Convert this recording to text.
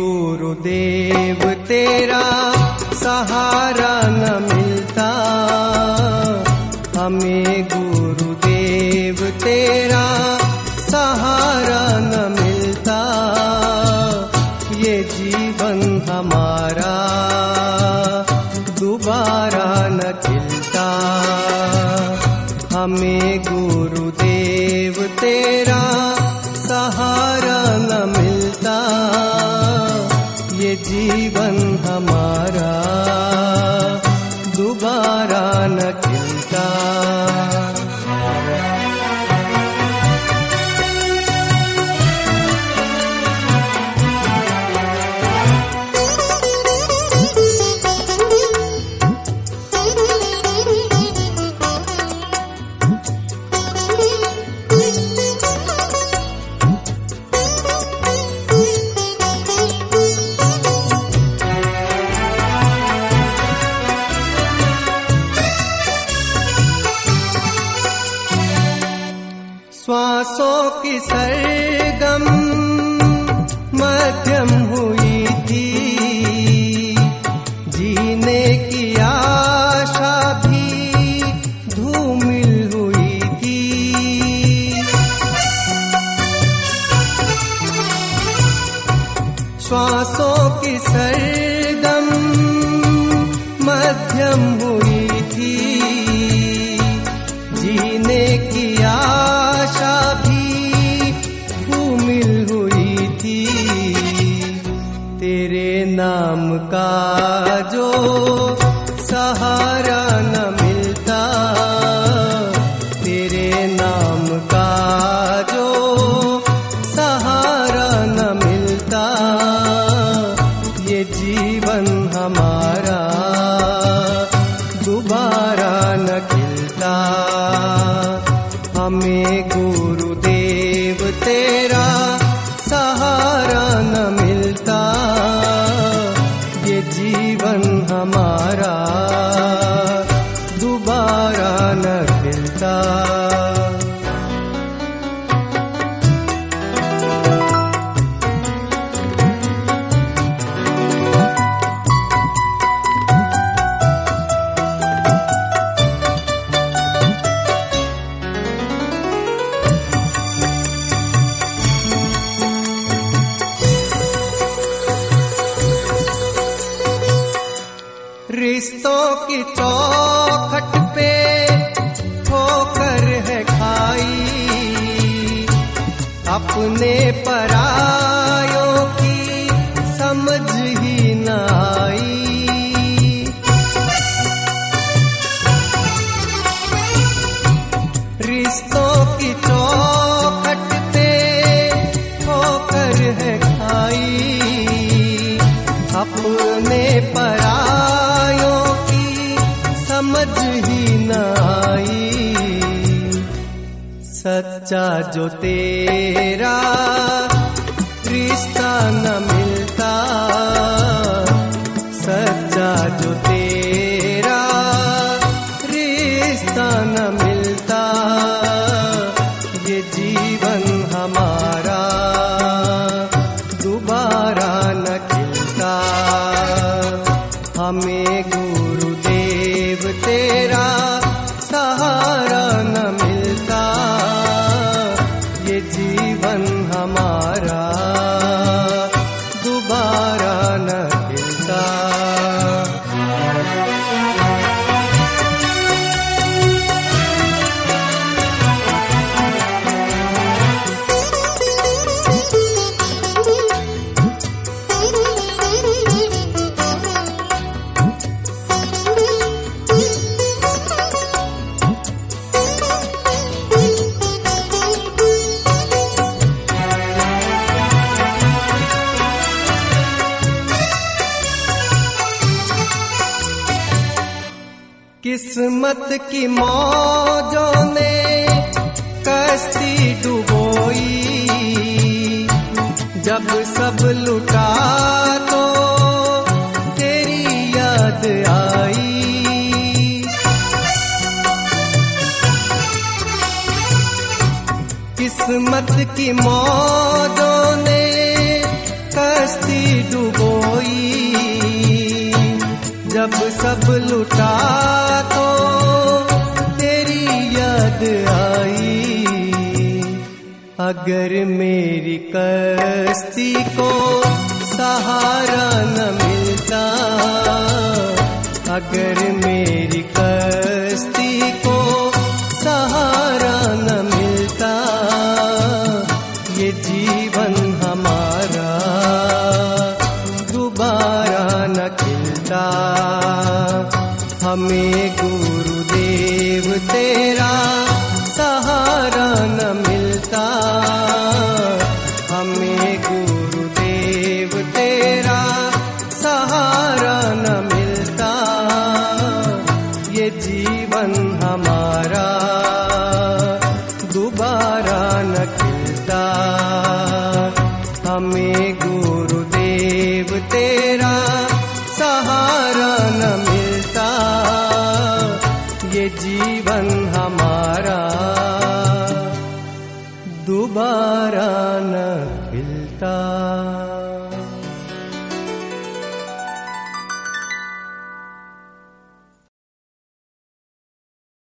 गुरुदेव, तेरा सहारा न मिलता। हमें गुरुदेव, तेरा सहारा न मिलता। ये जीवन हमारा दोबारा न खिलता। हमें गुरुदेव, तेरा सहारा जीवन हमारा दोबारा न खिलता सरगम मध्यम हुई थी। जीने की आशा भी धूमिल हुई थी। श्वासों की सरगम मध्यम हुई नाम का जो सहारा न मिलता, तेरे नाम का जो सहारा न मिलता, ये जीवन हमारा दोबारा न खिलता। हमें खिलता रिश्तों की चौखट अपने परायों सच्चा जो तेरा रिश्ता न मिलता, सच्चा जो तेरा रिश्ता न मिलता, ये जीवन हमारा दोबारा न खिलता। हमें गुरुदेव तेरा किस्मत की मौजों ने कश्ती डुबोई। जब सब लुटा तो तेरी याद आई। किस्मत की मौजों ने कश्ती डुबोई। जब सब लुटा तो तेरी याद आई। अगर मेरी कश्ती को सहारा न मिलता, अगर मेरी दोबारा न खिलता। हमें गुरुदेव तेरा सहारा न मिलता। हमें गुरुदेव तेरा सहारा न मिलता। ये जीवन हमारा दोबारा न खिलता। हमें गुरुदेव दोबारा न खिलता।